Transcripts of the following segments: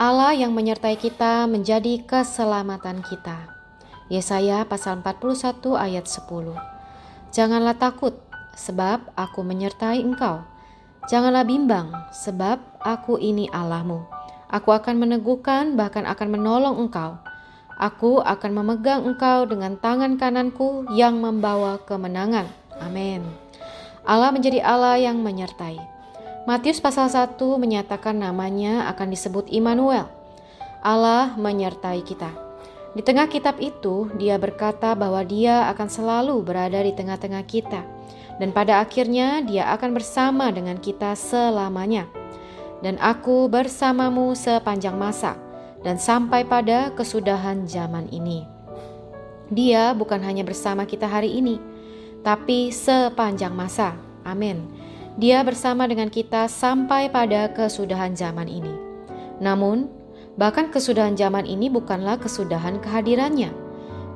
Allah yang menyertai kita menjadi keselamatan kita. Yesaya pasal 41 ayat 10. Janganlah takut, sebab aku menyertai engkau. Janganlah bimbang, sebab aku ini Allahmu. Aku akan meneguhkan, bahkan akan menolong engkau. Aku akan memegang engkau dengan tangan kananku yang membawa kemenangan. Amin. Allah menjadi Allah yang menyertai. Matius pasal 1 menyatakan namanya akan disebut Immanuel. Allah menyertai kita. Di tengah kitab itu, dia berkata bahwa dia akan selalu berada di tengah-tengah kita. Dan pada akhirnya dia akan bersama dengan kita selamanya. Dan aku bersamamu sepanjang masa dan sampai pada kesudahan zaman ini. Dia bukan hanya bersama kita hari ini, tapi sepanjang masa. Amin. Dia bersama dengan kita sampai pada kesudahan zaman ini. Namun, bahkan kesudahan zaman ini bukanlah kesudahan kehadirannya.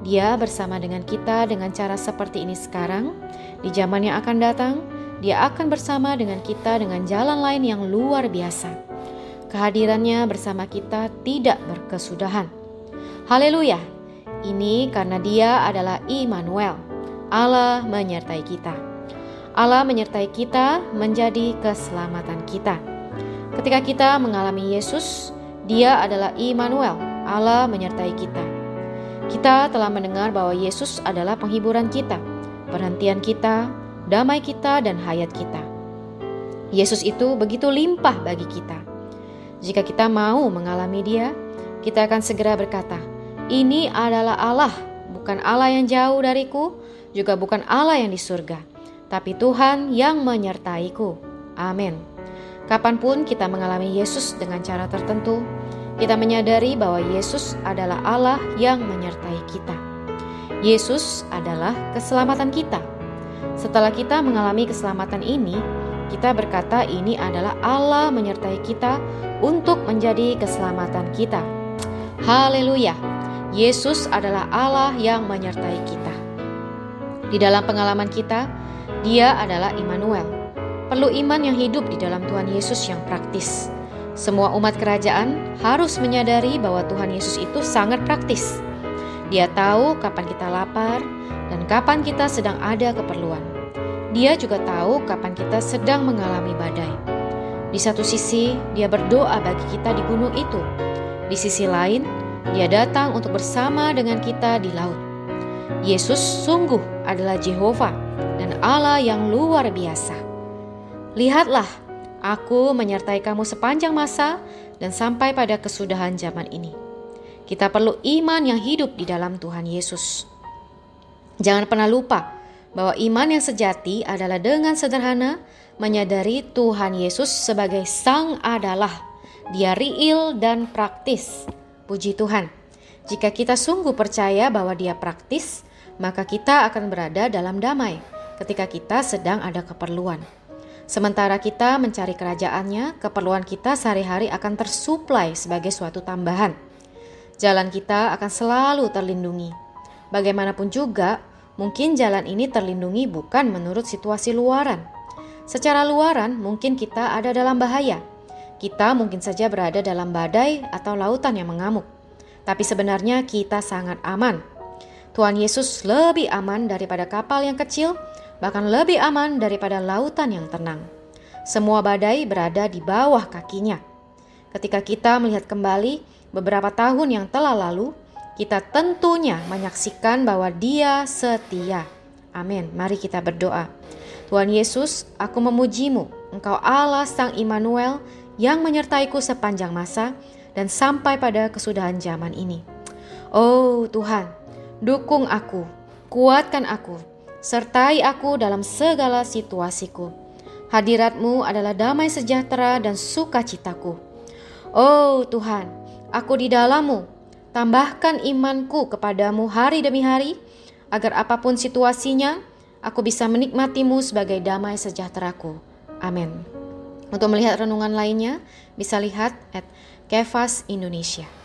Dia bersama dengan kita dengan cara seperti ini sekarang, di zaman yang akan datang, dia akan bersama dengan kita dengan jalan lain yang luar biasa. Kehadirannya bersama kita tidak berkesudahan. Haleluya! Ini karena Dia adalah Immanuel, Allah menyertai kita. Allah menyertai kita menjadi keselamatan kita. Ketika kita mengalami Yesus, Dia adalah Immanuel, Allah menyertai kita. Kita telah mendengar bahwa Yesus adalah penghiburan kita, perhentian kita, damai kita, dan hayat kita. Yesus itu begitu limpah bagi kita. Jika kita mau mengalami Dia, kita akan segera berkata, "Ini adalah Allah, bukan Allah yang jauh dariku, juga bukan Allah yang di surga." Tapi Tuhan yang menyertaiku. Amin. Kapan pun kita mengalami Yesus dengan cara tertentu, kita menyadari bahwa Yesus adalah Allah yang menyertai kita. Yesus adalah keselamatan kita. Setelah kita mengalami keselamatan ini, kita berkata ini adalah Allah menyertai kita untuk menjadi keselamatan kita. Haleluya! Yesus adalah Allah yang menyertai kita. Di dalam pengalaman kita, dia adalah Immanuel. Perlu iman yang hidup di dalam Tuhan Yesus yang praktis. Semua umat kerajaan harus menyadari bahwa Tuhan Yesus itu sangat praktis. Dia tahu kapan kita lapar dan kapan kita sedang ada keperluan. Dia juga tahu kapan kita sedang mengalami badai. Di satu sisi, dia berdoa bagi kita di gunung itu. Di sisi lain, dia datang untuk bersama dengan kita di laut. Yesus sungguh adalah Jehovah Allah yang luar biasa. Lihatlah, aku menyertai kamu sepanjang masa dan sampai pada kesudahan zaman ini. Kita perlu iman yang hidup di dalam Tuhan Yesus. Jangan pernah lupa bahwa iman yang sejati adalah dengan sederhana menyadari Tuhan Yesus sebagai Sang adalah. Dia real dan praktis. Puji Tuhan. Jika kita sungguh percaya bahwa Dia praktis, maka kita akan berada dalam damai ketika kita sedang ada keperluan. Sementara kita mencari kerajaannya, keperluan kita sehari-hari akan tersuplai sebagai suatu tambahan. Jalan kita akan selalu terlindungi. Bagaimanapun juga, mungkin jalan ini terlindungi bukan menurut situasi luaran. Secara luaran, mungkin kita ada dalam bahaya. Kita mungkin saja berada dalam badai atau lautan yang mengamuk. Tapi sebenarnya kita sangat aman. Tuhan Yesus lebih aman daripada kapal yang kecil bahkan lebih aman daripada lautan yang tenang. Semua badai berada di bawah kakinya. Ketika kita melihat kembali beberapa tahun yang telah lalu, kita tentunya menyaksikan bahwa Dia setia. Amin. Mari kita berdoa. Tuhan Yesus, aku memujimu. Engkau Allah Sang Immanuel yang menyertaiku sepanjang masa dan sampai pada kesudahan zaman ini. Oh Tuhan, dukung aku, kuatkan aku, sertai aku dalam segala situasiku. Hadiratmu adalah damai sejahtera dan sukacitaku. Oh Tuhan, aku di dalammu, tambahkan imanku kepadamu hari demi hari, agar apa pun situasinya, aku bisa menikmatimu sebagai damai sejahteraku. Amin. Untuk melihat renungan lainnya, bisa lihat at Kefas Indonesia.